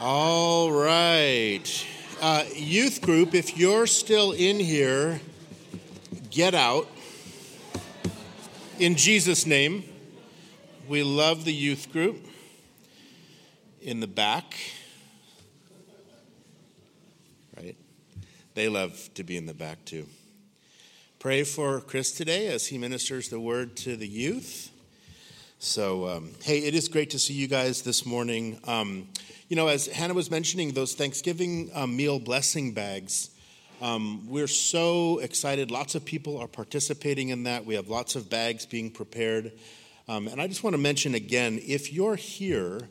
All right. Uh, youth group, if you're still in here, get out. In Jesus' name, we love the youth group. In the back, right? They love to be in the back too. Pray for Chris today as he ministers the word to the youth. So, um, hey, it is great to see you guys this morning. Um, you know, as Hannah was mentioning, those Thanksgiving um, meal blessing bags, um, we're so excited. Lots of people are participating in that. We have lots of bags being prepared. Um, and I just want to mention again if you're here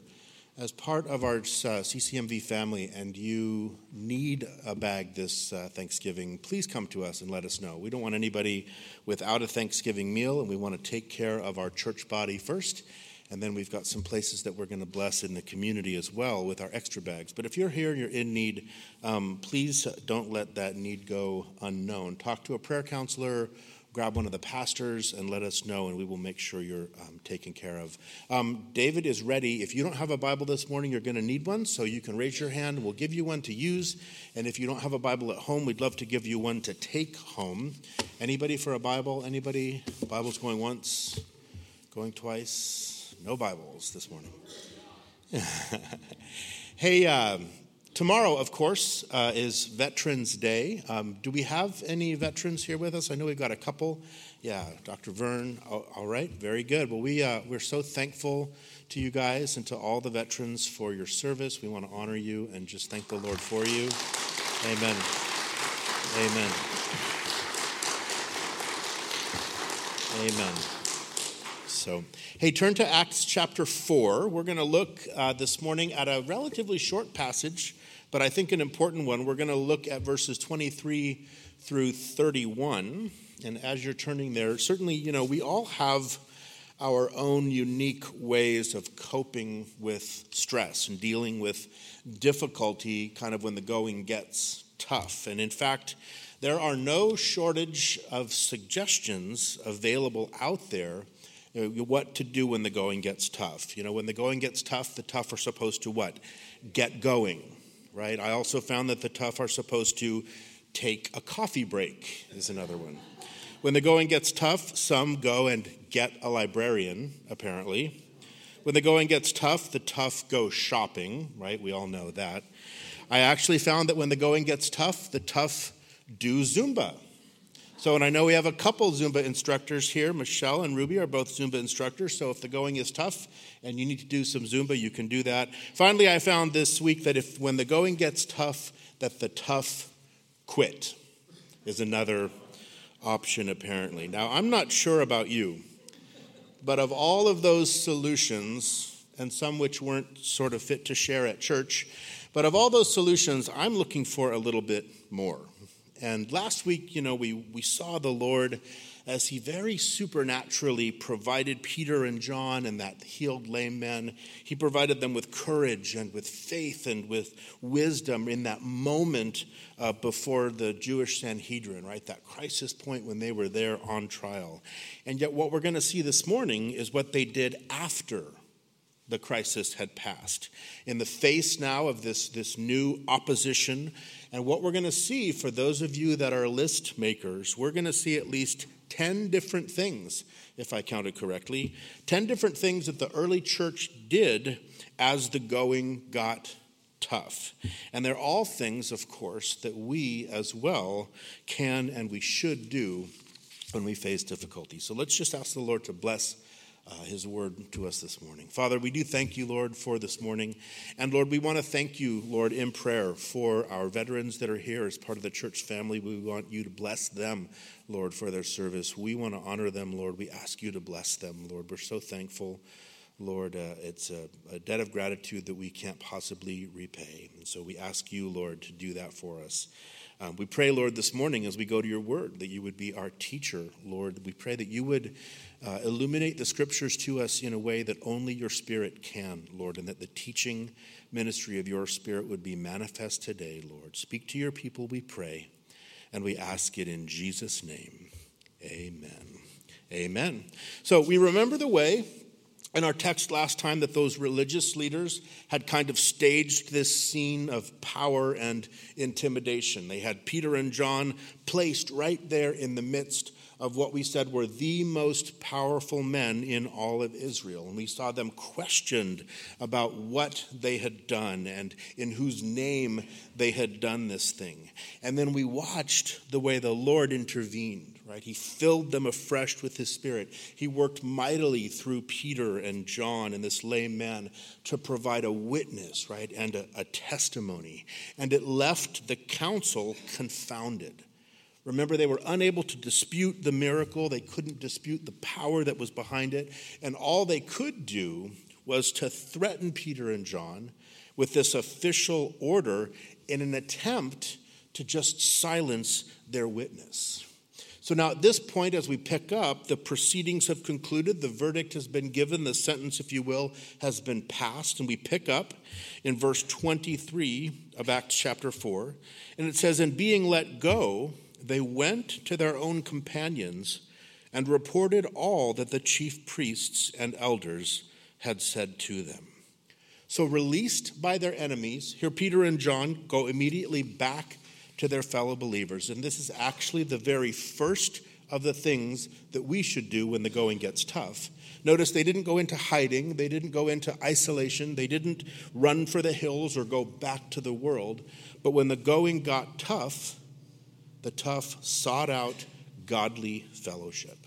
as part of our uh, CCMV family and you need a bag this uh, Thanksgiving, please come to us and let us know. We don't want anybody without a Thanksgiving meal, and we want to take care of our church body first. And then we've got some places that we're going to bless in the community as well with our extra bags. But if you're here and you're in need, um, please don't let that need go unknown. Talk to a prayer counselor grab one of the pastors and let us know, and we will make sure you're um, taken care of. Um, David is ready. If you don't have a Bible this morning, you're going to need one, so you can raise your hand. We'll give you one to use. And if you don't have a Bible at home, we'd love to give you one to take home. Anybody for a Bible? Anybody? Bible's going once, going twice. No Bibles this morning. hey, um, Tomorrow, of course, uh, is Veterans Day. Um, do we have any veterans here with us? I know we've got a couple. Yeah, Dr. Vern. All right, very good. Well, we, uh, we're so thankful to you guys and to all the veterans for your service. We want to honor you and just thank the Lord for you. Amen. Amen. Amen. So, hey, turn to Acts chapter 4. We're going to look uh, this morning at a relatively short passage but I think an important one. We're going to look at verses 23 through 31. And as you're turning there, certainly, you know, we all have our own unique ways of coping with stress and dealing with difficulty kind of when the going gets tough. And in fact, there are no shortage of suggestions available out there what to do when the going gets tough. You know, when the going gets tough, the tough are supposed to what? Get going right? I also found that the tough are supposed to take a coffee break, is another one. When the going gets tough, some go and get a librarian, apparently. When the going gets tough, the tough go shopping, right? We all know that. I actually found that when the going gets tough, the tough do Zumba. So, and I know we have a couple Zumba instructors here. Michelle and Ruby are both Zumba instructors. So, if the going is tough and you need to do some Zumba, you can do that. Finally, I found this week that if when the going gets tough, that the tough quit is another option, apparently. Now, I'm not sure about you, but of all of those solutions, and some which weren't sort of fit to share at church, but of all those solutions, I'm looking for a little bit more. And last week, you know, we, we saw the Lord as he very supernaturally provided Peter and John and that healed lame man. He provided them with courage and with faith and with wisdom in that moment uh, before the Jewish Sanhedrin, right? That crisis point when they were there on trial. And yet, what we're going to see this morning is what they did after the crisis had passed. In the face now of this, this new opposition, and what we're going to see for those of you that are list makers, we're going to see at least 10 different things, if I counted correctly, 10 different things that the early church did as the going got tough. And they're all things, of course, that we as well can and we should do when we face difficulty. So let's just ask the Lord to bless uh, his word to us this morning. Father, we do thank you, Lord, for this morning. And Lord, we want to thank you, Lord, in prayer for our veterans that are here as part of the church family. We want you to bless them, Lord, for their service. We want to honor them, Lord. We ask you to bless them, Lord. We're so thankful. Lord, uh, it's a, a, debt of gratitude that we can't possibly repay. And so we ask you, Lord, to do that for us. Um, we pray, Lord, this morning as we go to your word, that you would be our teacher, Lord. We pray that you would uh, illuminate the scriptures to us in a way that only your spirit can, Lord, and that the teaching ministry of your spirit would be manifest today, Lord. Speak to your people, we pray, and we ask it in Jesus' name. Amen. Amen. So we remember the way in our text last time that those religious leaders had kind of staged this scene of power and intimidation. They had Peter and John placed right there in the midst of what we said were the most powerful men in all of Israel. And we saw them questioned about what they had done and in whose name they had done this thing. And then we watched the way the Lord intervened right? He filled them afresh with his spirit. He worked mightily through Peter and John and this lame man to provide a witness, right? And a, a testimony. And it left the council confounded. Remember, they were unable to dispute the miracle, they couldn't dispute the power that was behind it. And all they could do was to threaten Peter and John with this official order in an attempt to just silence their witness. So now at this point, as we pick up, the proceedings have concluded, the verdict has been given, the sentence, if you will, has been passed. And we pick up in verse 23 of Acts chapter 4. And it says, And being let go, they went to their own companions and reported all that the chief priests and elders had said to them. So, released by their enemies, here Peter and John go immediately back to their fellow believers. And this is actually the very first of the things that we should do when the going gets tough. Notice they didn't go into hiding, they didn't go into isolation, they didn't run for the hills or go back to the world. But when the going got tough, the tough sought out godly fellowship.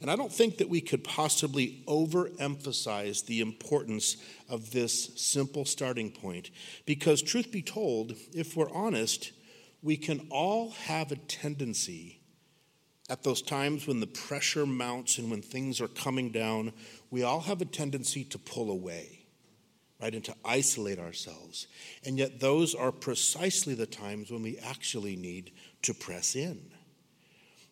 And I don't think that we could possibly overemphasize the importance of this simple starting point because, truth be told, if we're honest, we can all have a tendency at those times when the pressure mounts and when things are coming down, we all have a tendency to pull away, right, and to isolate ourselves. And yet, those are precisely the times when we actually need to press in.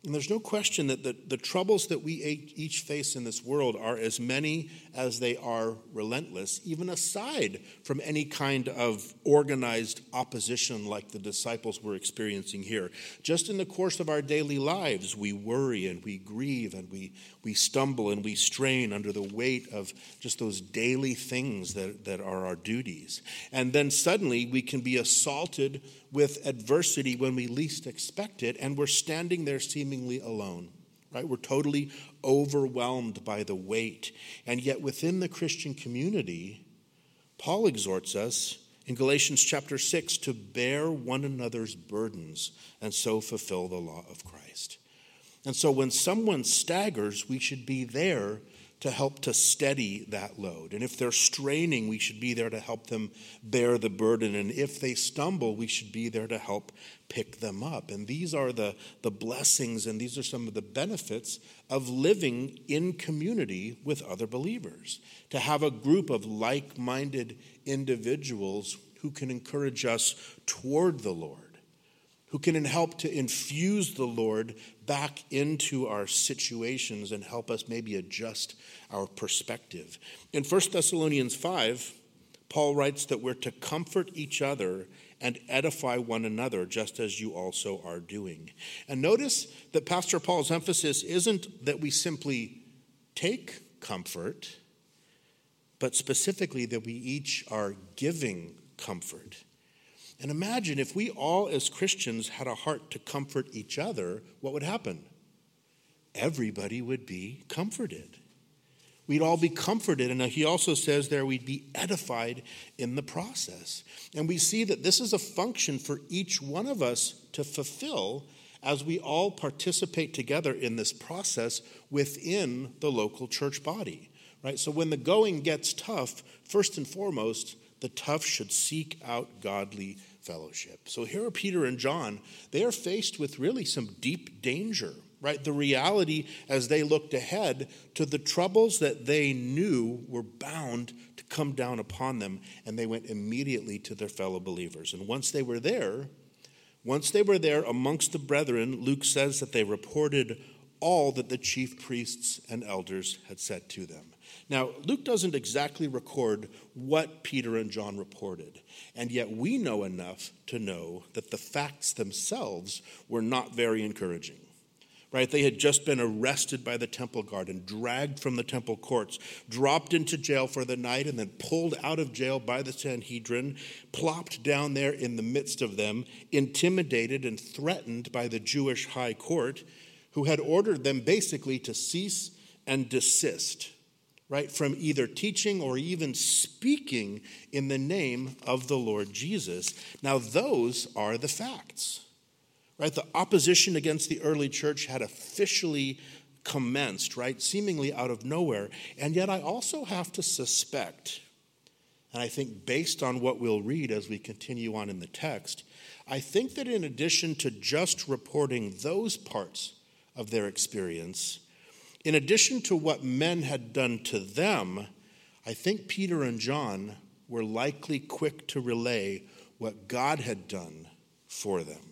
And there's no question that the, the troubles that we each face in this world are as many as they are relentless, even aside from any kind of organized opposition like the disciples were experiencing here. Just in the course of our daily lives, we worry and we grieve and we, we stumble and we strain under the weight of just those daily things that, that are our duties. And then suddenly we can be assaulted with adversity when we least expect it, and we're standing there seemingly alone, right? We're totally overwhelmed by the weight. And yet, within the Christian community, Paul exhorts us in Galatians chapter 6 to bear one another's burdens and so fulfill the law of Christ. And so, when someone staggers, we should be there to help to steady that load. And if they're straining, we should be there to help them bear the burden. And if they stumble, we should be there to help pick them up. And these are the, the blessings and these are some of the benefits of living in community with other believers. To have a group of like minded individuals who can encourage us toward the Lord who can help to infuse the Lord back into our situations and help us maybe adjust our perspective. In 1 Thessalonians 5, Paul writes that we're to comfort each other and edify one another, just as you also are doing. And notice that Pastor Paul's emphasis isn't that we simply take comfort, but specifically that we each are giving comfort. And imagine if we all, as Christians, had a heart to comfort each other, what would happen? Everybody would be comforted. We'd all be comforted. And he also says there we'd be edified in the process. And we see that this is a function for each one of us to fulfill as we all participate together in this process within the local church body. Right? So when the going gets tough, first and foremost, the tough should seek out godly fellowship. So here are Peter and John. They are faced with really some deep danger, right? The reality as they looked ahead to the troubles that they knew were bound to come down upon them, and they went immediately to their fellow believers. And once they were there, once they were there amongst the brethren, Luke says that they reported all that the chief priests and elders had said to them. Now, Luke doesn't exactly record what Peter and John reported, and yet we know enough to know that the facts themselves were not very encouraging. right? They had just been arrested by the temple guard and dragged from the temple courts, dropped into jail for the night, and then pulled out of jail by the Sanhedrin, plopped down there in the midst of them, intimidated and threatened by the Jewish high court, who had ordered them basically to cease and desist, right, from either teaching or even speaking in the name of the Lord Jesus. Now, those are the facts. Right? The opposition against the early church had officially commenced, right? Seemingly out of nowhere. And yet, I also have to suspect, and I think based on what we'll read as we continue on in the text, I think that in addition to just reporting those parts of their experience, in addition to what men had done to them, I think Peter and John were likely quick to relay what God had done for them.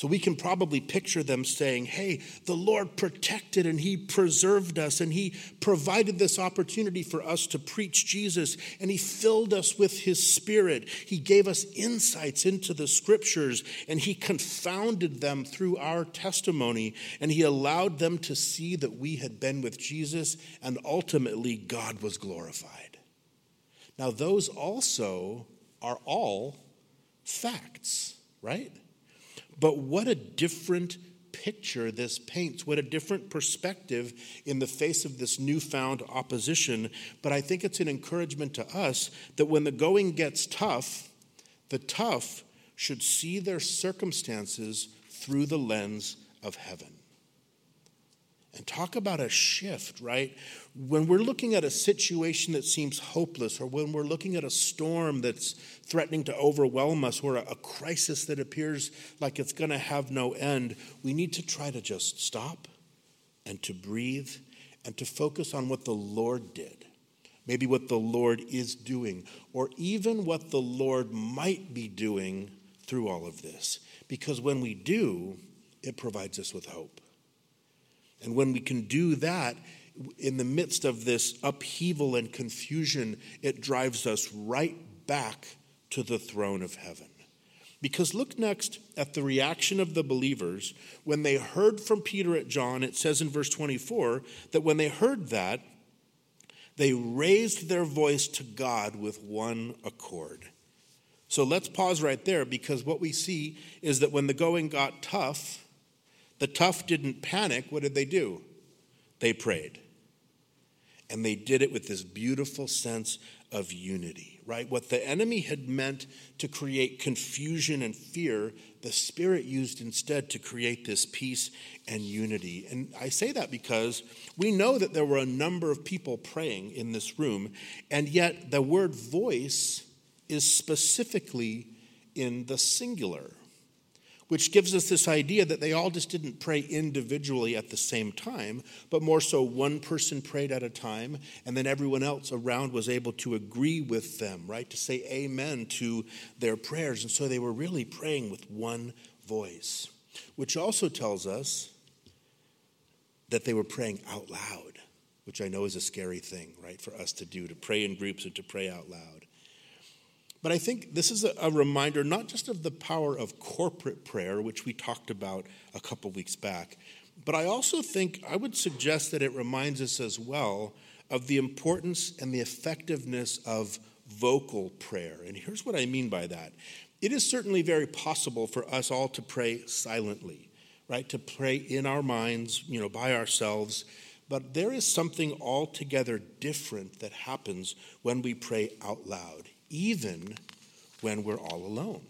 So we can probably picture them saying, Hey, the Lord protected and He preserved us and He provided this opportunity for us to preach Jesus and He filled us with His Spirit. He gave us insights into the scriptures and He confounded them through our testimony and He allowed them to see that we had been with Jesus and ultimately God was glorified. Now, those also are all facts, right? But what a different picture this paints, what a different perspective in the face of this newfound opposition. But I think it's an encouragement to us that when the going gets tough, the tough should see their circumstances through the lens of heaven. And talk about a shift, right? When we're looking at a situation that seems hopeless, or when we're looking at a storm that's threatening to overwhelm us, or a, crisis that appears like it's going to have no end, we need to try to just stop and to breathe and to focus on what the Lord did. Maybe what the Lord is doing, or even what the Lord might be doing through all of this. Because when we do, it provides us with hope. And when we can do that, in the midst of this upheaval and confusion, it drives us right back to the throne of heaven. Because look next at the reaction of the believers when they heard from Peter at John. It says in verse 24 that when they heard that, they raised their voice to God with one accord. So let's pause right there because what we see is that when the going got tough, the tough didn't panic. What did they do? They prayed. And they did it with this beautiful sense of unity, right? What the enemy had meant to create confusion and fear, the Spirit used instead to create this peace and unity. And I say that because we know that there were a number of people praying in this room, and yet the word voice is specifically in the singular which gives us this idea that they all just didn't pray individually at the same time, but more so one person prayed at a time, and then everyone else around was able to agree with them, right? To say amen to their prayers. And so they were really praying with one voice, which also tells us that they were praying out loud, which I know is a scary thing, right, for us to do, to pray in groups and to pray out loud. But I think this is a, reminder not just of the power of corporate prayer, which we talked about a couple weeks back, but I also think I would suggest that it reminds us as well of the importance and the effectiveness of vocal prayer. And here's what I mean by that it is certainly very possible for us all to pray silently, right? To pray in our minds, you know, by ourselves. But there is something altogether different that happens when we pray out loud even when we're all alone.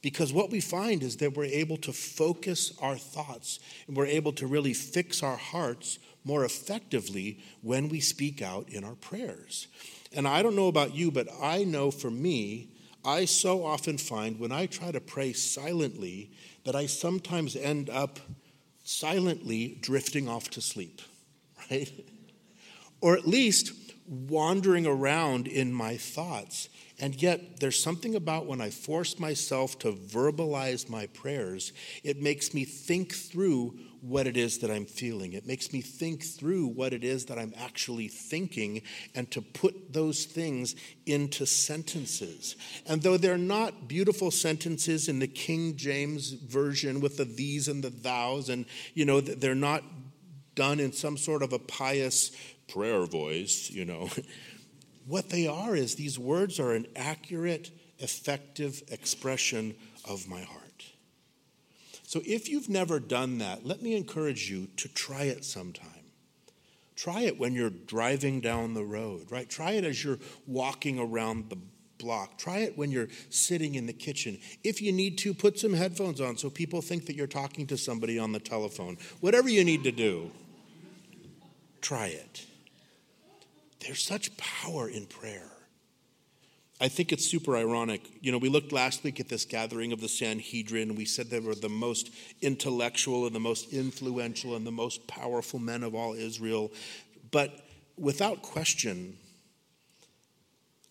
Because what we find is that we're able to focus our thoughts and we're able to really fix our hearts more effectively when we speak out in our prayers. And I don't know about you, but I know for me, I so often find when I try to pray silently that I sometimes end up silently drifting off to sleep, right? Or at least wandering around in my thoughts. And yet, there's something about when I force myself to verbalize my prayers, it makes me think through what it is that I'm feeling. It makes me think through what it is that I'm actually thinking and to put those things into sentences. And though they're not beautiful sentences in the King James version with the these and the thous, and you know, they're not done in some sort of a pious prayer voice, you know. what they are is these words are an accurate, effective expression of my heart. So if you've never done that, let me encourage you to try it sometime. Try it when you're driving down the road, right? Try it as you're walking around the block. Try it when you're sitting in the kitchen. If you need to, put some headphones on so people think that you're talking to somebody on the telephone. Whatever you need to do, try it. There's such power in prayer. I think it's super ironic. You know, we looked last week at this gathering of the Sanhedrin. We said they were the most intellectual and the most influential and the most powerful men of all Israel. But without question,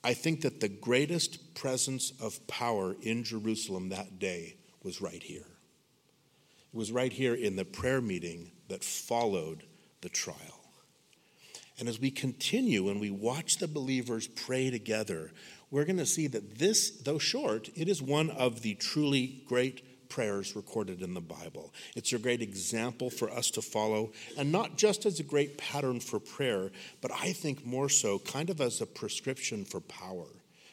I think that the greatest presence of power in Jerusalem that day was right here. It was right here in the prayer meeting that followed the trial. And as we continue and we watch the believers pray together, we're going to see that this, though short, it is one of the truly great prayers recorded in the Bible. It's a great example for us to follow, and not just as a great pattern for prayer, but I think more so kind of as a prescription for power,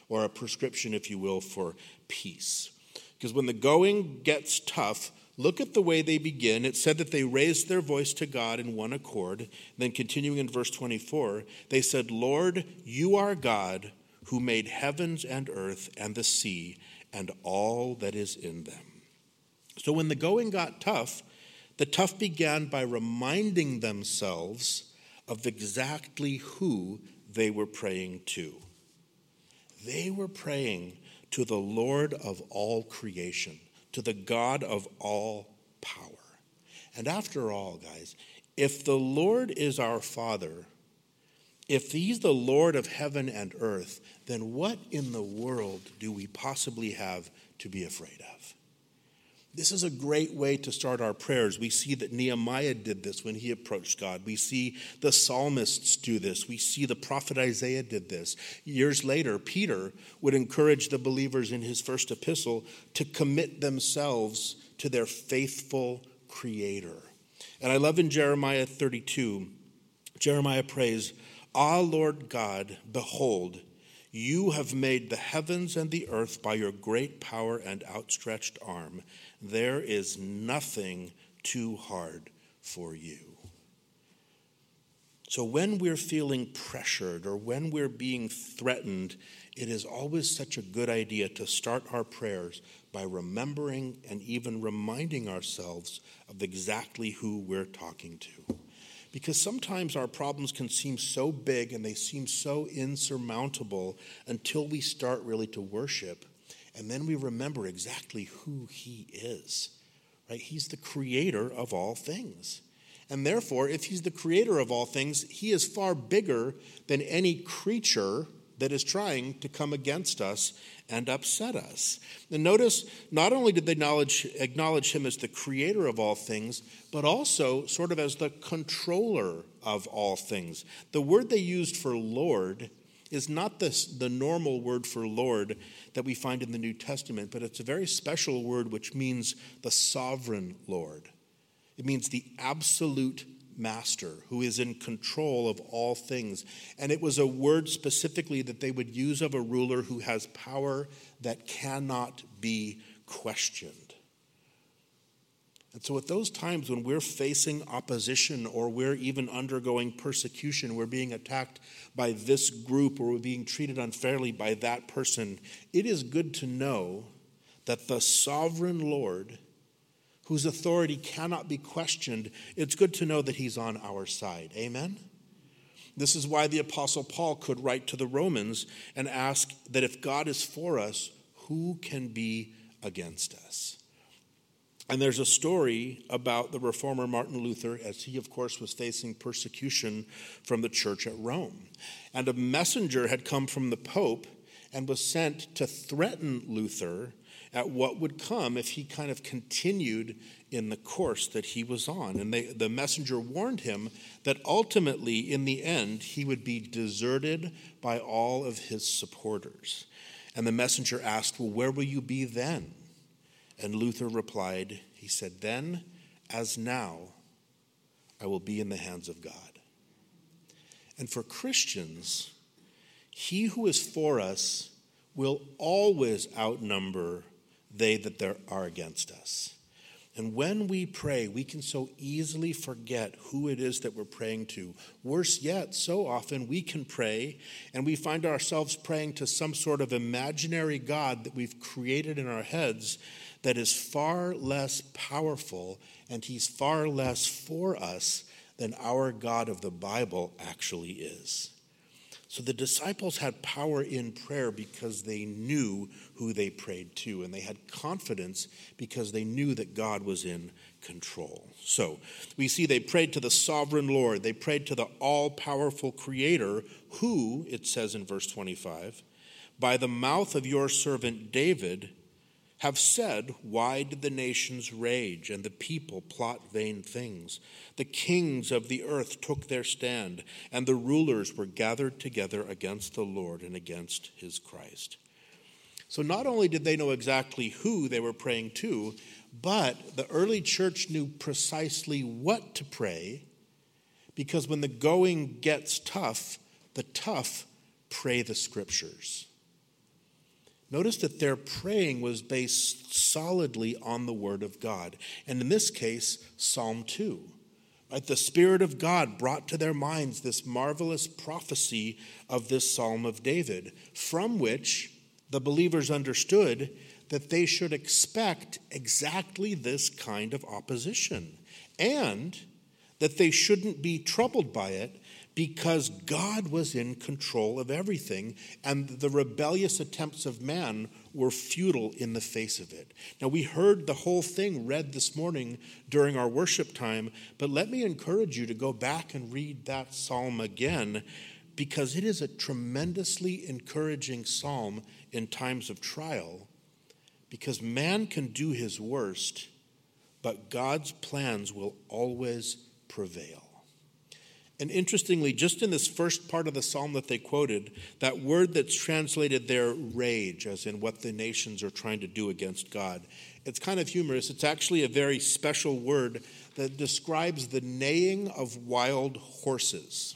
or a prescription, if you will, for peace. Because when the going gets tough, look at the way they begin. It said that they raised their voice to God in one accord. Then, continuing in verse 24, they said, Lord, you are God who made heavens and earth and the sea and all that is in them. So when the going got tough, the tough began by reminding themselves of exactly who they were praying to. They were praying to the Lord of all creation, to the God of all power. And after all, guys, if the Lord is our Father, if he's the Lord of heaven and earth, then what in the world do we possibly have to be afraid of? This is a great way to start our prayers. We see that Nehemiah did this when he approached God. We see the psalmists do this. We see the prophet Isaiah did this. Years later, Peter would encourage the believers in his first epistle to commit themselves to their faithful creator. And I love in Jeremiah 32, Jeremiah prays, Ah, Lord God, behold, you have made the heavens and the earth by your great power and outstretched arm. There is nothing too hard for you. So, when we're feeling pressured or when we're being threatened, it is always such a good idea to start our prayers by remembering and even reminding ourselves of exactly who we're talking to. Because sometimes our problems can seem so big and they seem so insurmountable until we start really to worship. And then we remember exactly who He is, right? He's the creator of all things. And therefore, if He's the creator of all things, He is far bigger than any creature that is trying to come against us and upset us. And notice, not only did they acknowledge, acknowledge him as the creator of all things, but also sort of as the controller of all things. The word they used for Lord is not this, the normal word for Lord that we find in the New Testament, but it's a very special word which means the sovereign Lord. It means the absolute master who is in control of all things. And it was a word specifically that they would use of a ruler who has power that cannot be questioned. And so, at those times when we're facing opposition or we're even undergoing persecution, we're being attacked by this group or we're being treated unfairly by that person, it is good to know that the sovereign Lord whose authority cannot be questioned, it's good to know that he's on our side. Amen? This is why the Apostle Paul could write to the Romans and ask that if God is for us, who can be against us? And there's a story about the reformer Martin Luther, as he, of course, was facing persecution from the church at Rome. And a messenger had come from the Pope and was sent to threaten Luther at what would come if he kind of continued in the course that he was on. And they, the messenger warned him that ultimately, in the end, he would be deserted by all of his supporters. And the messenger asked, Well, where will you be then? And Luther replied, He said, Then, as now, I will be in the hands of God. And for Christians, he who is for us will always outnumber they that there are against us. And when we pray, we can so easily forget who it is that we're praying to. Worse yet, so often we can pray and we find ourselves praying to some sort of imaginary God that we've created in our heads that is far less powerful and he's far less for us than our God of the Bible actually is. So the disciples had power in prayer because they knew who they prayed to, and they had confidence because they knew that God was in control. So we see they prayed to the sovereign Lord, they prayed to the all powerful Creator, who, it says in verse 25, by the mouth of your servant David, have said, Why did the nations rage and the people plot vain things? The kings of the earth took their stand, and the rulers were gathered together against the Lord and against his Christ. So not only did they know exactly who they were praying to, but the early church knew precisely what to pray, because when the going gets tough, the tough pray the scriptures. Notice that their praying was based solidly on the Word of God. And in this case, Psalm 2. Right? The Spirit of God brought to their minds this marvelous prophecy of this Psalm of David, from which the believers understood that they should expect exactly this kind of opposition and that they shouldn't be troubled by it because God was in control of everything, and the rebellious attempts of man were futile in the face of it. Now, we heard the whole thing read this morning during our worship time, but let me encourage you to go back and read that psalm again because it is a tremendously encouraging psalm in times of trial because man can do his worst, but God's plans will always prevail. And interestingly, just in this first part of the psalm that they quoted, that word that's translated there, rage, as in what the nations are trying to do against God, it's kind of humorous. It's actually a very special word that describes the neighing of wild horses.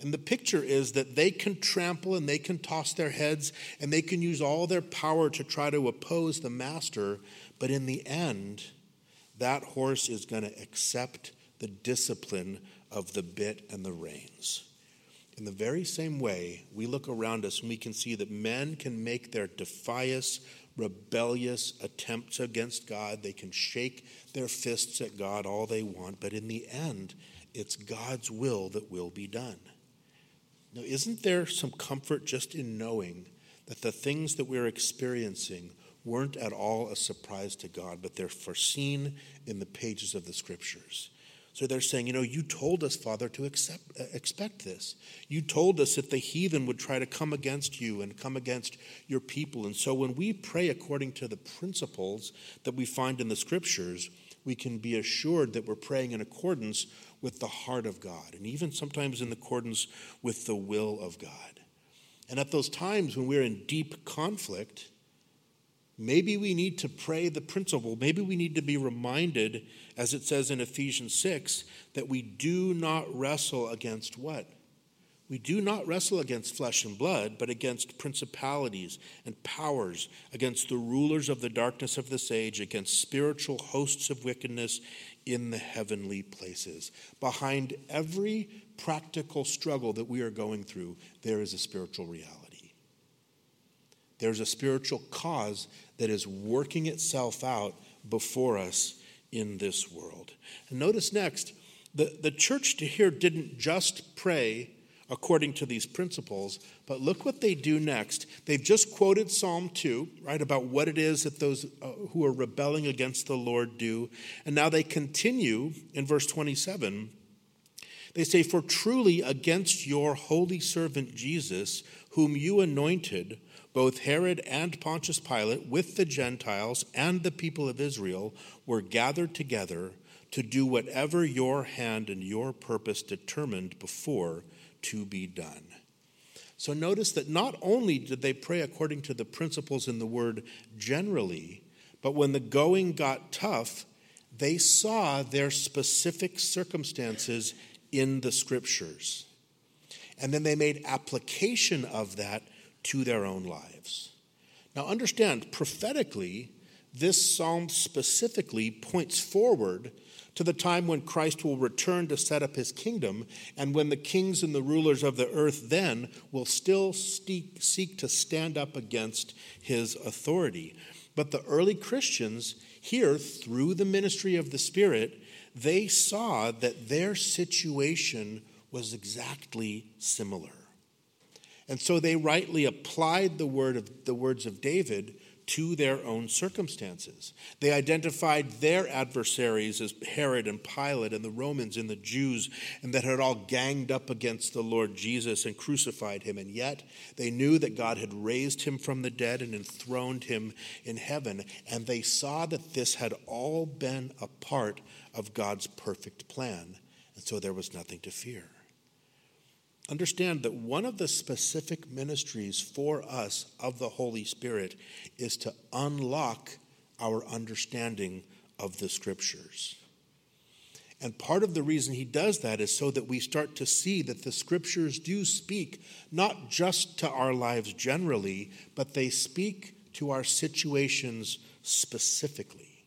And the picture is that they can trample and they can toss their heads and they can use all their power to try to oppose the master, but in the end, that horse is going to accept the discipline of the bit and the reins. In the very same way, we look around us and we can see that men can make their defious, rebellious attempts against God. They can shake their fists at God all they want, but in the end, it's God's will that will be done. Now, isn't there some comfort just in knowing that the things that we're experiencing weren't at all a surprise to God, but they're foreseen in the pages of the scriptures? So they're saying, you know, you told us, Father, to accept, uh, expect this. You told us that the heathen would try to come against you and come against your people. And so when we pray according to the principles that we find in the scriptures, we can be assured that we're praying in accordance with the heart of God, and even sometimes in accordance with the will of God. And at those times when we're in deep conflict, maybe we need to pray the principle. Maybe we need to be reminded as it says in Ephesians 6, that we do not wrestle against what? We do not wrestle against flesh and blood, but against principalities and powers, against the rulers of the darkness of this age, against spiritual hosts of wickedness in the heavenly places. Behind every practical struggle that we are going through, there is a spiritual reality. There's a spiritual cause that is working itself out before us in this world. And notice next, the, the church here didn't just pray according to these principles, but look what they do next. They've just quoted Psalm 2, right, about what it is that those uh, who are rebelling against the Lord do. And now they continue in verse 27. They say, For truly against your holy servant Jesus, whom you anointed, both Herod and Pontius Pilate, with the Gentiles and the people of Israel, were gathered together to do whatever your hand and your purpose determined before to be done. So notice that not only did they pray according to the principles in the word generally, but when the going got tough, they saw their specific circumstances in the scriptures. And then they made application of that to their own lives. Now, understand, prophetically, this psalm specifically points forward to the time when Christ will return to set up his kingdom, and when the kings and the rulers of the earth then will still seek to stand up against his authority. But the early Christians, here, through the ministry of the Spirit, they saw that their situation was exactly similar. And so they rightly applied the, word of, the words of David to their own circumstances. They identified their adversaries as Herod and Pilate and the Romans and the Jews, and that had all ganged up against the Lord Jesus and crucified him. And yet they knew that God had raised him from the dead and enthroned him in heaven. And they saw that this had all been a part of God's perfect plan. And so there was nothing to fear. Understand that one of the specific ministries for us of the Holy Spirit is to unlock our understanding of the scriptures. And part of the reason he does that is so that we start to see that the scriptures do speak not just to our lives generally, but they speak to our situations specifically.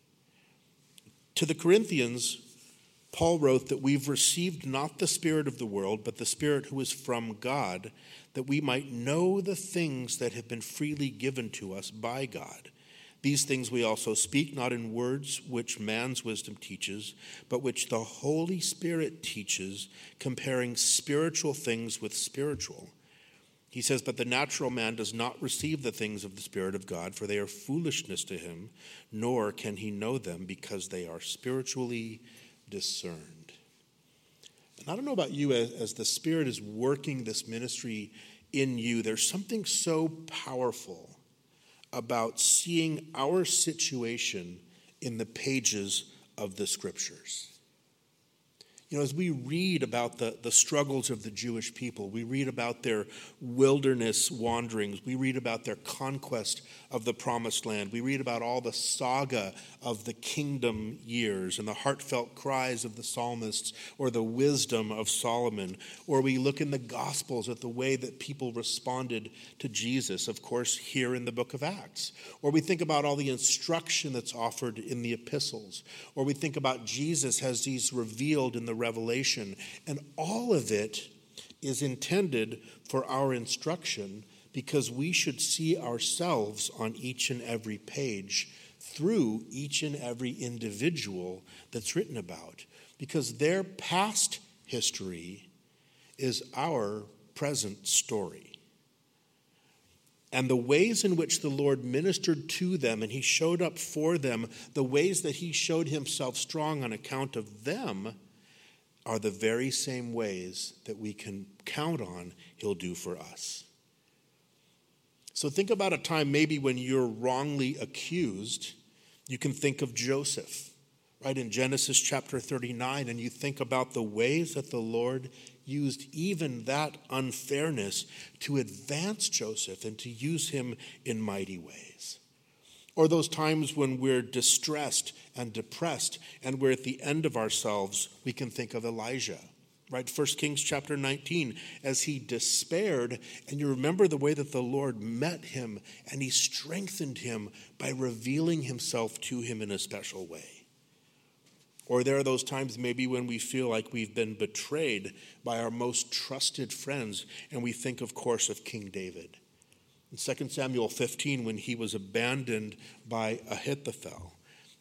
To the Corinthians, Paul wrote that we've received not the Spirit of the world, but the Spirit who is from God, that we might know the things that have been freely given to us by God. These things we also speak, not in words which man's wisdom teaches, but which the Holy Spirit teaches, comparing spiritual things with spiritual. He says, But the natural man does not receive the things of the Spirit of God, for they are foolishness to him, nor can he know them, because they are spiritually discerned. And I don't know about you, as, as the Spirit is working this ministry in you, there's something so powerful about seeing our situation in the pages of the Scriptures. You know, as we read about the, the struggles of the Jewish people, we read about their wilderness wanderings, we read about their conquest of the promised land, we read about all the saga of the kingdom years and the heartfelt cries of the psalmists or the wisdom of Solomon, or we look in the Gospels at the way that people responded to Jesus, of course, here in the book of Acts, or we think about all the instruction that's offered in the epistles, or we think about Jesus as he's revealed in the revelation. And all of it is intended for our instruction because we should see ourselves on each and every page through each and every individual that's written about. Because their past history is our present story. And the ways in which the Lord ministered to them and He showed up for them, the ways that He showed Himself strong on account of them are the very same ways that we can count on He'll do for us. So think about a time maybe when you're wrongly accused. You can think of Joseph, right, in Genesis chapter 39, and you think about the ways that the Lord used even that unfairness to advance Joseph and to use him in mighty ways. Or those times when we're distressed and depressed and we're at the end of ourselves, we can think of Elijah. Right, 1 Kings chapter 19, as he despaired, and you remember the way that the Lord met him and he strengthened him by revealing himself to him in a special way. Or there are those times maybe when we feel like we've been betrayed by our most trusted friends, and we think, of course, of King David in 2 Samuel 15 when he was abandoned by Ahithophel.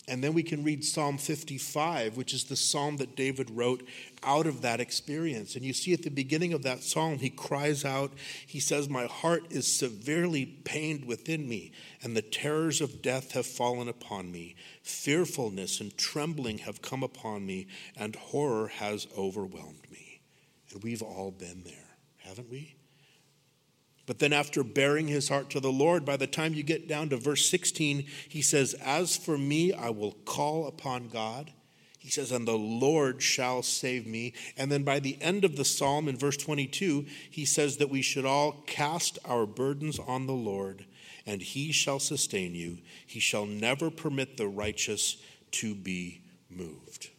And then we can read Psalm 55, which is the psalm that David wrote out of that experience. And you see at the beginning of that psalm, he cries out, he says, My heart is severely pained within me, and the terrors of death have fallen upon me. Fearfulness and trembling have come upon me, and horror has overwhelmed me. And we've all been there, haven't we? But then, after baring his heart to the Lord, by the time you get down to verse 16, he says, As for me, I will call upon God. He says, And the Lord shall save me. And then by the end of the psalm, in verse 22, he says that we should all cast our burdens on the Lord, and he shall sustain you. He shall never permit the righteous to be moved.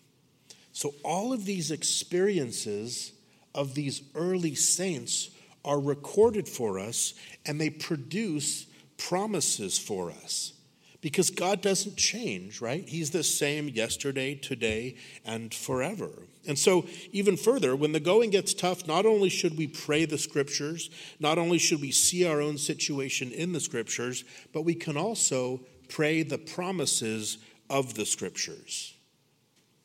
So, all of these experiences of these early saints are recorded for us and they produce promises for us. Because God doesn't change, right? He's the same yesterday, today, and forever. And so, even further, when the going gets tough, not only should we pray the scriptures, not only should we see our own situation in the scriptures, but we can also pray the promises of the scriptures.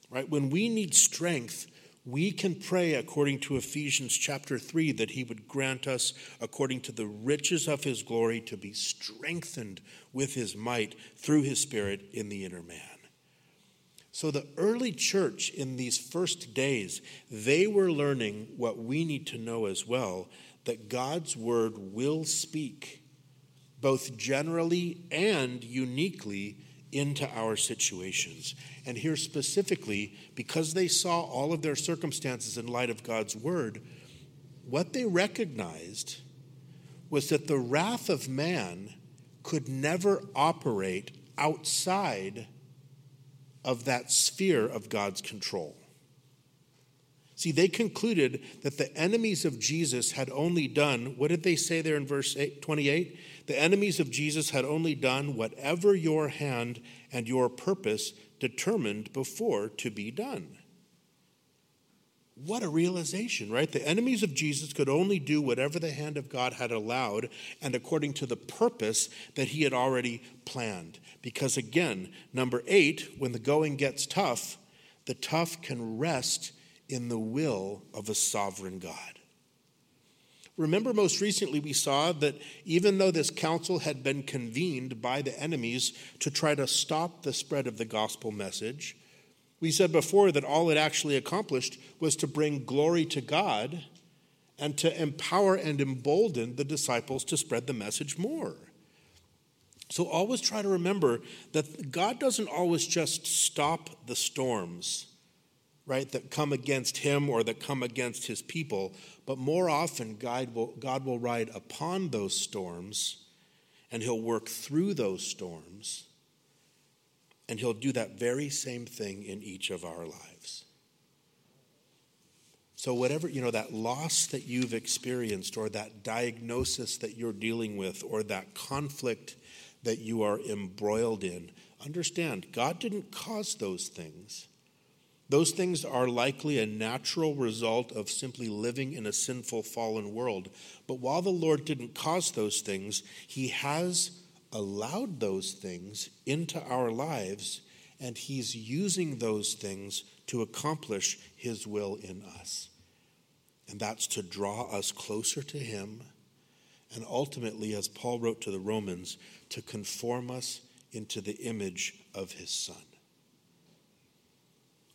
Right? When we need strength, we can pray according to Ephesians chapter 3 that he would grant us, according to the riches of his glory, to be strengthened with his might through his spirit in the inner man. So, the early church in these first days, they were learning what we need to know as well that God's word will speak, both generally and uniquely into our situations. And here specifically, because they saw all of their circumstances in light of God's word, what they recognized was that the wrath of man could never operate outside of that sphere of God's control. See, they concluded that the enemies of Jesus had only done, what did they say there in verse 28? The enemies of Jesus had only done whatever your hand and your purpose determined before to be done. What a realization, right? The enemies of Jesus could only do whatever the hand of God had allowed and according to the purpose that he had already planned. Because again, number eight, when the going gets tough, the tough can rest in the will of a sovereign God. Remember, most recently, we saw that even though this council had been convened by the enemies to try to stop the spread of the gospel message, we said before that all it actually accomplished was to bring glory to God and to empower and embolden the disciples to spread the message more. So always try to remember that God doesn't always just stop the storms right, that come against him or that come against his people, but more often God will, God will ride upon those storms and he'll work through those storms and he'll do that very same thing in each of our lives. So, whatever, you know, that loss that you've experienced, or that diagnosis that you're dealing with, or that conflict that you are embroiled in, understand God didn't cause those things. Those things are likely a natural result of simply living in a sinful, fallen world. But while the Lord didn't cause those things, He has allowed those things into our lives, and He's using those things to accomplish His will in us. And that's to draw us closer to Him, and ultimately, as Paul wrote to the Romans, to conform us into the image of His Son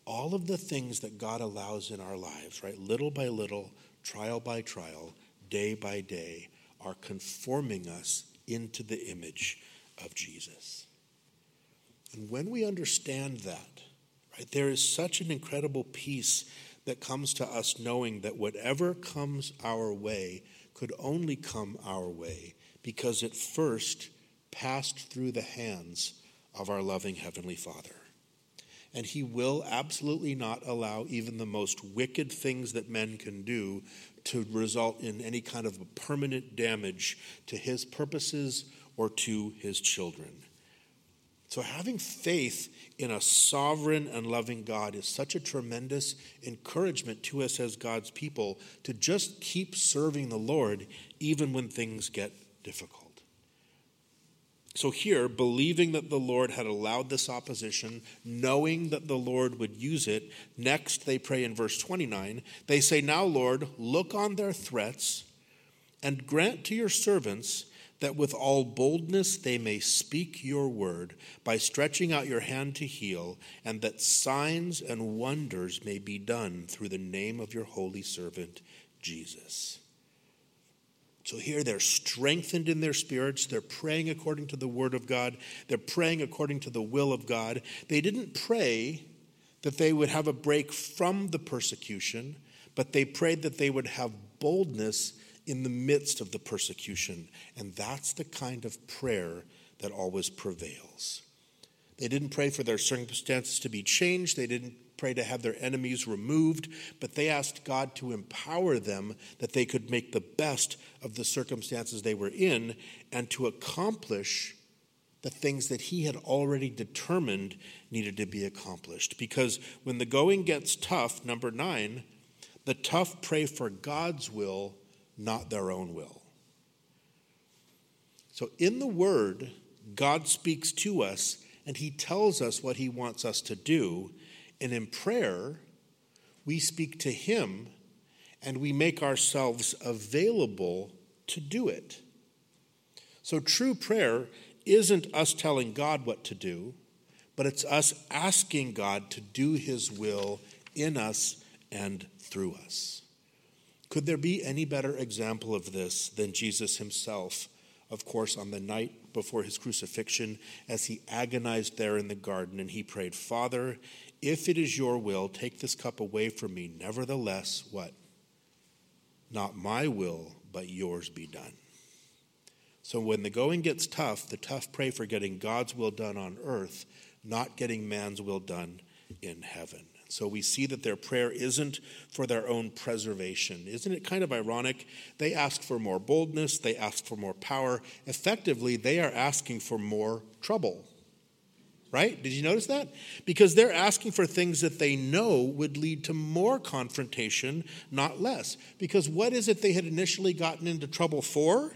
all of the things that God allows in our lives, right, little by little, trial by trial, day by day, are conforming us into the image of Jesus. And when we understand that, right, there is such an incredible peace that comes to us knowing that whatever comes our way could only come our way because it first passed through the hands of our loving Heavenly Father and he will absolutely not allow even the most wicked things that men can do to result in any kind of permanent damage to his purposes or to his children. So, having faith in a sovereign and loving God is such a tremendous encouragement to us as God's people to just keep serving the Lord even when things get difficult. So, here, believing that the Lord had allowed this opposition, knowing that the Lord would use it, next they pray in verse 29. They say, Now, Lord, look on their threats and grant to your servants that with all boldness they may speak your word by stretching out your hand to heal, and that signs and wonders may be done through the name of your holy servant, Jesus. So here they're strengthened in their spirits. They're praying according to the word of God. They're praying according to the will of God. They didn't pray that they would have a break from the persecution, but they prayed that they would have boldness in the midst of the persecution. And that's the kind of prayer that always prevails. They didn't pray for their circumstances to be changed. They didn't pray to have their enemies removed, but they asked God to empower them that they could make the best of the circumstances they were in and to accomplish the things that He had already determined needed to be accomplished. Because when the going gets tough, number nine, the tough pray for God's will, not their own will. So in the Word, God speaks to us and He tells us what He wants us to do. And in prayer, we speak to Him and we make ourselves available to do it. So true prayer isn't us telling God what to do, but it's us asking God to do His will in us and through us. Could there be any better example of this than Jesus himself, of course, on the night before his crucifixion, as he agonized there in the garden and he prayed, Father, if it is your will, take this cup away from me. Nevertheless, what? Not my will, but yours be done. So when the going gets tough, the tough pray for getting God's will done on earth, not getting man's will done in heaven. So we see that their prayer isn't for their own preservation. Isn't it kind of ironic? They ask for more boldness, they ask for more power. Effectively, they are asking for more trouble. Right? Did you notice that? Because they're asking for things that they know would lead to more confrontation, not less. Because what is it they had initially gotten into trouble for?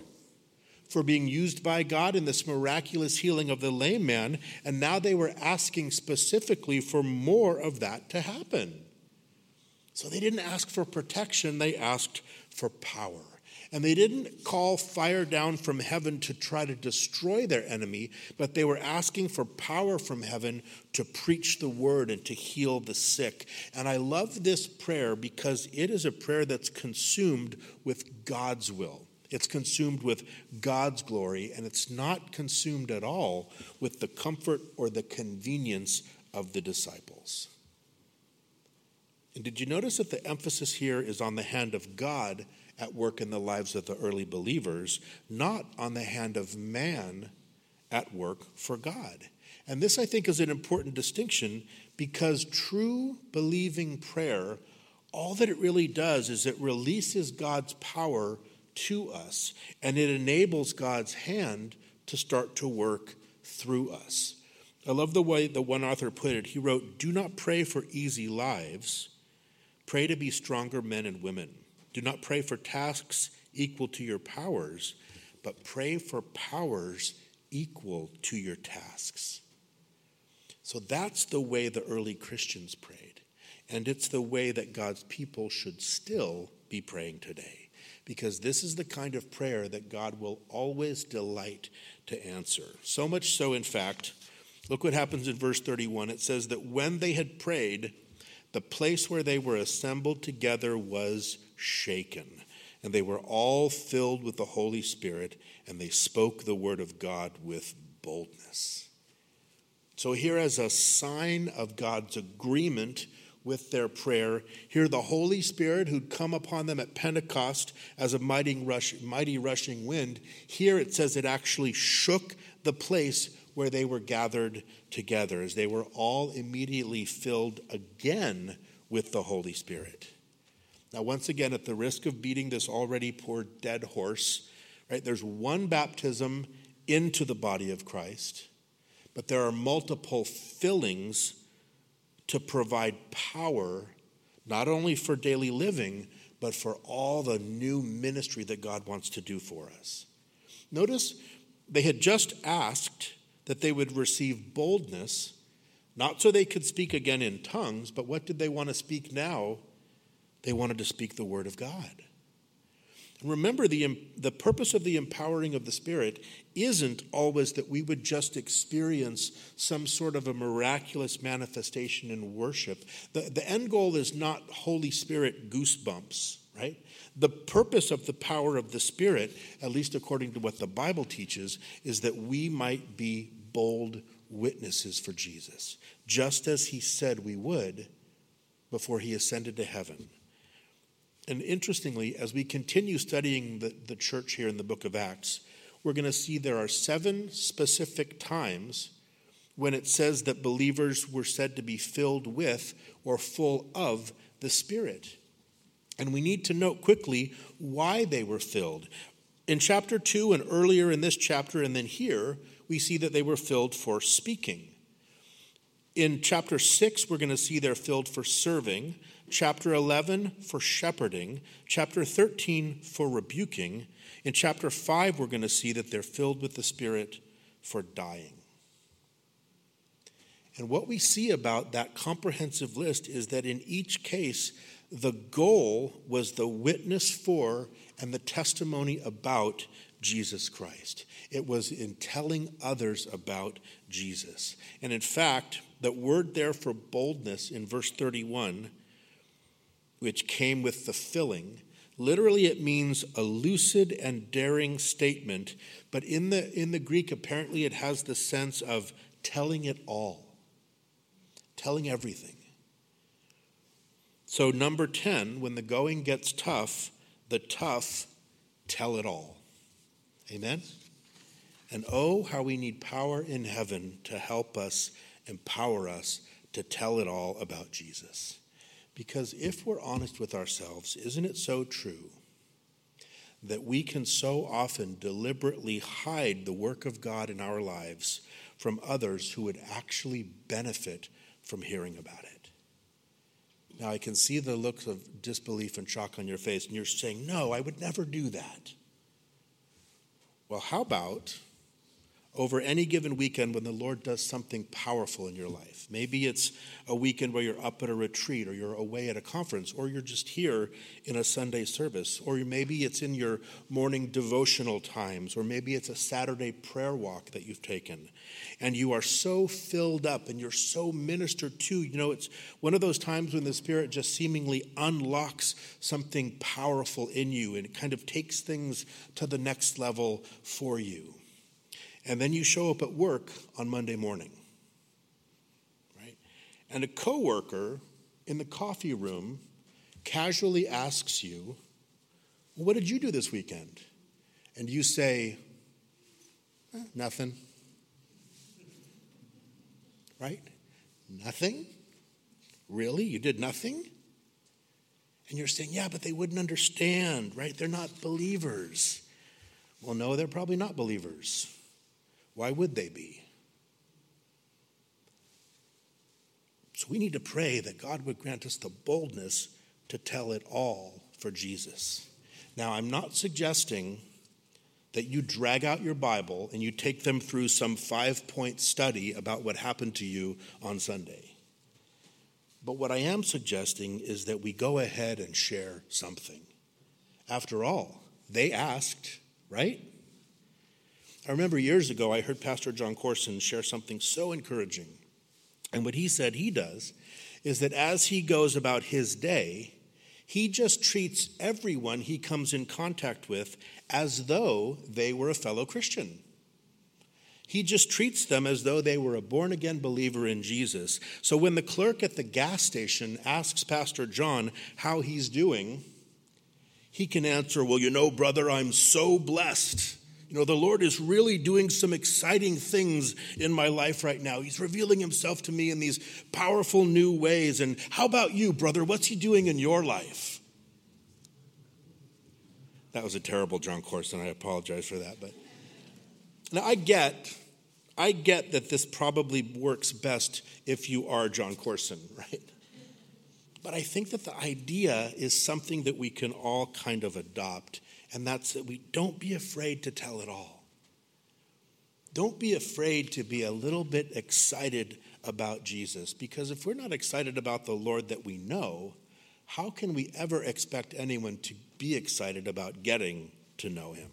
for being used by God in this miraculous healing of the lame man, and now they were asking specifically for more of that to happen. So they didn't ask for protection, they asked for power. And they didn't call fire down from heaven to try to destroy their enemy, but they were asking for power from heaven to preach the word and to heal the sick. And I love this prayer because it is a prayer that's consumed with God's will. It's consumed with God's glory, and it's not consumed at all with the comfort or the convenience of the disciples. And did you notice that the emphasis here is on the hand of God at work in the lives of the early believers, not on the hand of man at work for God? And this, I think, is an important distinction because true believing prayer, all that it really does is it releases God's power to us, and it enables God's hand to start to work through us. I love the way the one author put it. He wrote, Do not pray for easy lives, pray to be stronger men and women. Do not pray for tasks equal to your powers, but pray for powers equal to your tasks. So that's the way the early Christians prayed. And it's the way that God's people should still be praying today because this is the kind of prayer that God will always delight to answer. So much so, in fact, look what happens in verse 31. It says that when they had prayed, the place where they were assembled together was shaken, and they were all filled with the Holy Spirit, and they spoke the word of God with boldness. So, here, as a sign of God's agreement with their prayer. Here, the Holy Spirit who'd come upon them at Pentecost as a mighty, rush, mighty rushing wind, here it says it actually shook the place where they were gathered together as they were all immediately filled again with the Holy Spirit. Now, once again, at the risk of beating this already poor dead horse, right, there's one baptism into the body of Christ, but there are multiple fillings to provide power not only for daily living, but for all the new ministry that God wants to do for us. Notice they had just asked that they would receive boldness, not so they could speak again in tongues, but what did they want to speak now? They wanted to speak the word of God. And Remember, the, the purpose of the empowering of the Spirit isn't always that we would just experience some sort of a miraculous manifestation in worship. The, the end goal is not Holy Spirit goosebumps. Right? The purpose of the power of the Spirit, at least according to what the Bible teaches, is that we might be bold witnesses for Jesus, just as he said we would before he ascended to heaven. And interestingly, as we continue studying the, the church here in the book of Acts, we're going to see there are seven specific times when it says that believers were said to be filled with or full of the Spirit. And we need to note quickly why they were filled. In chapter 2 and earlier in this chapter, and then here, we see that they were filled for speaking. In chapter 6, we're going to see they're filled for serving. Chapter 11, for shepherding. Chapter 13, for rebuking. In chapter 5, we're going to see that they're filled with the Spirit for dying. And what we see about that comprehensive list is that in each case, the goal was the witness for and the testimony about Jesus Christ. It was in telling others about Jesus. And in fact, the word there for boldness in verse 31, which came with the filling, literally it means a lucid and daring statement, but in the, in the Greek, apparently it has the sense of telling it all telling everything. So, number 10, when the going gets tough, the tough tell it all. Amen? And oh, how we need power in heaven to help us, empower us to tell it all about Jesus. Because if we're honest with ourselves, isn't it so true that we can so often deliberately hide the work of God in our lives from others who would actually benefit from hearing about it. Now, I can see the looks of disbelief and shock on your face, and you're saying, No, I would never do that. Well, how about over any given weekend when the Lord does something powerful in your life. Maybe it's a weekend where you're up at a retreat or you're away at a conference or you're just here in a Sunday service or maybe it's in your morning devotional times or maybe it's a Saturday prayer walk that you've taken and you are so filled up and you're so ministered to. You know, it's one of those times when the Spirit just seemingly unlocks something powerful in you and it kind of takes things to the next level for you. And then you show up at work on Monday morning. Right? And a coworker in the coffee room casually asks you, well, What did you do this weekend? And you say, eh, Nothing. Right? Nothing? Really? You did nothing? And you're saying, Yeah, but they wouldn't understand, right? They're not believers. Well, no, they're probably not believers. Why would they be? So we need to pray that God would grant us the boldness to tell it all for Jesus. Now, I'm not suggesting that you drag out your Bible and you take them through some five point study about what happened to you on Sunday. But what I am suggesting is that we go ahead and share something. After all, they asked, right? I remember years ago, I heard Pastor Jon Courson share something so encouraging. And what he said he does is that as he goes about his day, he just treats everyone he comes in contact with as though they were a fellow Christian. He just treats them as though they were a born again believer in Jesus. So when the clerk at the gas station asks Pastor John how he's doing, he can answer, Well, you know, brother, I'm so blessed. You know, the Lord is really doing some exciting things in my life right now. He's revealing himself to me in these powerful new ways. And how about you, brother? What's he doing in your life? That was a terrible Jon Courson. I apologize for that. But now I get, I get that this probably works best if you are Jon Courson, right? But I think that the idea is something that we can all kind of adopt and that's that we don't be afraid to tell it all. Don't be afraid to be a little bit excited about Jesus, because if we're not excited about the Lord that we know, how can we ever expect anyone to be excited about getting to know him?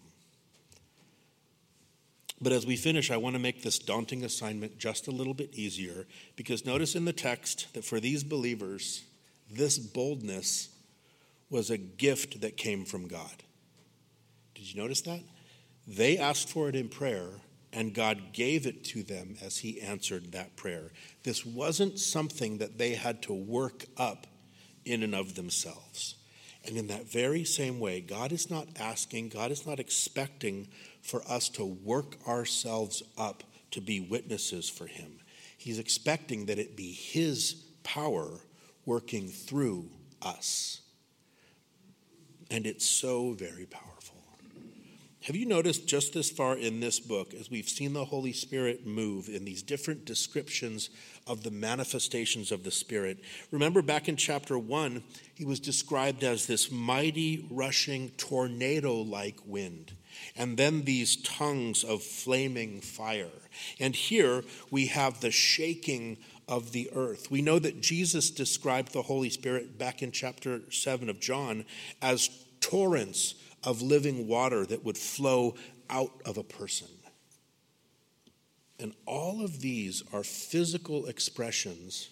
But as we finish, I want to make this daunting assignment just a little bit easier because notice in the text that for these believers, this boldness was a gift that came from God. Did you notice that? They asked for it in prayer, and God gave it to them as He answered that prayer. This wasn't something that they had to work up in and of themselves. And in that very same way, God is not asking, God is not expecting for us to work ourselves up to be witnesses for Him. He's expecting that it be His power working through us. And it's so very powerful. Have you noticed just this far in this book, as we've seen the Holy Spirit move in these different descriptions of the manifestations of the Spirit? Remember back in chapter one, he was described as this mighty, rushing, tornado like wind, and then these tongues of flaming fire. And here we have the shaking of the earth. We know that Jesus described the Holy Spirit back in chapter 7 of John as torrents of living water that would flow out of a person. And all of these are physical expressions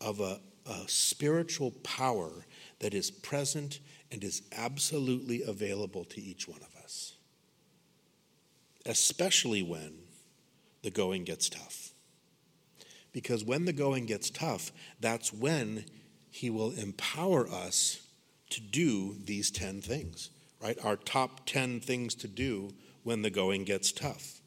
of a, a, spiritual power that is present and is absolutely available to each one of us, especially when the going gets tough. Because when the going gets tough, that's when He will empower us to do these 10 things right? Our top 10 things to do when the going gets tough,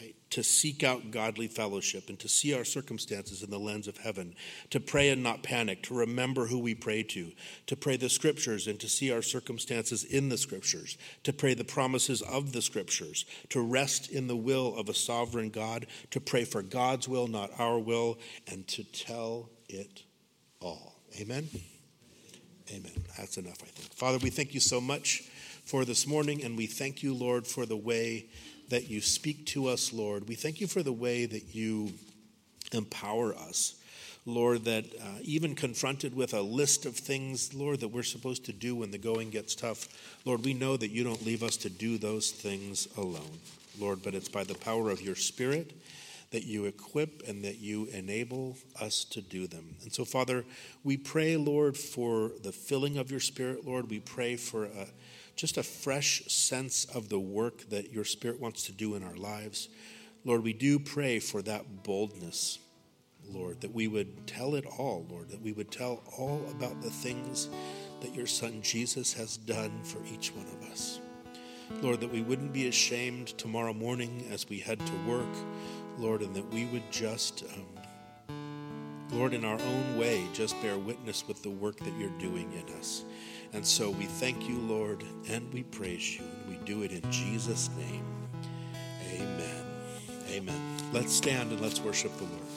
right? To seek out godly fellowship and to see our circumstances in the lens of heaven, to pray and not panic, to remember who we pray to, to pray the scriptures and to see our circumstances in the scriptures, to pray the promises of the scriptures, to rest in the will of a sovereign God, to pray for God's will, not our will, and to tell it all. Amen. Amen. That's enough, I think. Father, we thank you so much for this morning, and we thank you, Lord, for the way that you speak to us, Lord. We thank you for the way that you empower us. Lord, that uh, even confronted with a list of things, Lord, that we're supposed to do when the going gets tough, Lord, we know that you don't leave us to do those things alone, Lord, but it's by the power of your Spirit that you equip and that you enable us to do them. And so, Father, we pray, Lord, for the filling of your Spirit, Lord. We pray for a just a fresh sense of the work that your Spirit wants to do in our lives. Lord, we do pray for that boldness, Lord, that we would tell it all, Lord, that we would tell all about the things that your Son Jesus has done for each one of us. Lord, that we wouldn't be ashamed tomorrow morning as we head to work, Lord, and that we would just, um, Lord, in our own way, just bear witness with the work that you're doing in us. And so we thank you, Lord, and we praise you. We do it in Jesus' name. Amen. Amen. Let's stand and let's worship the Lord.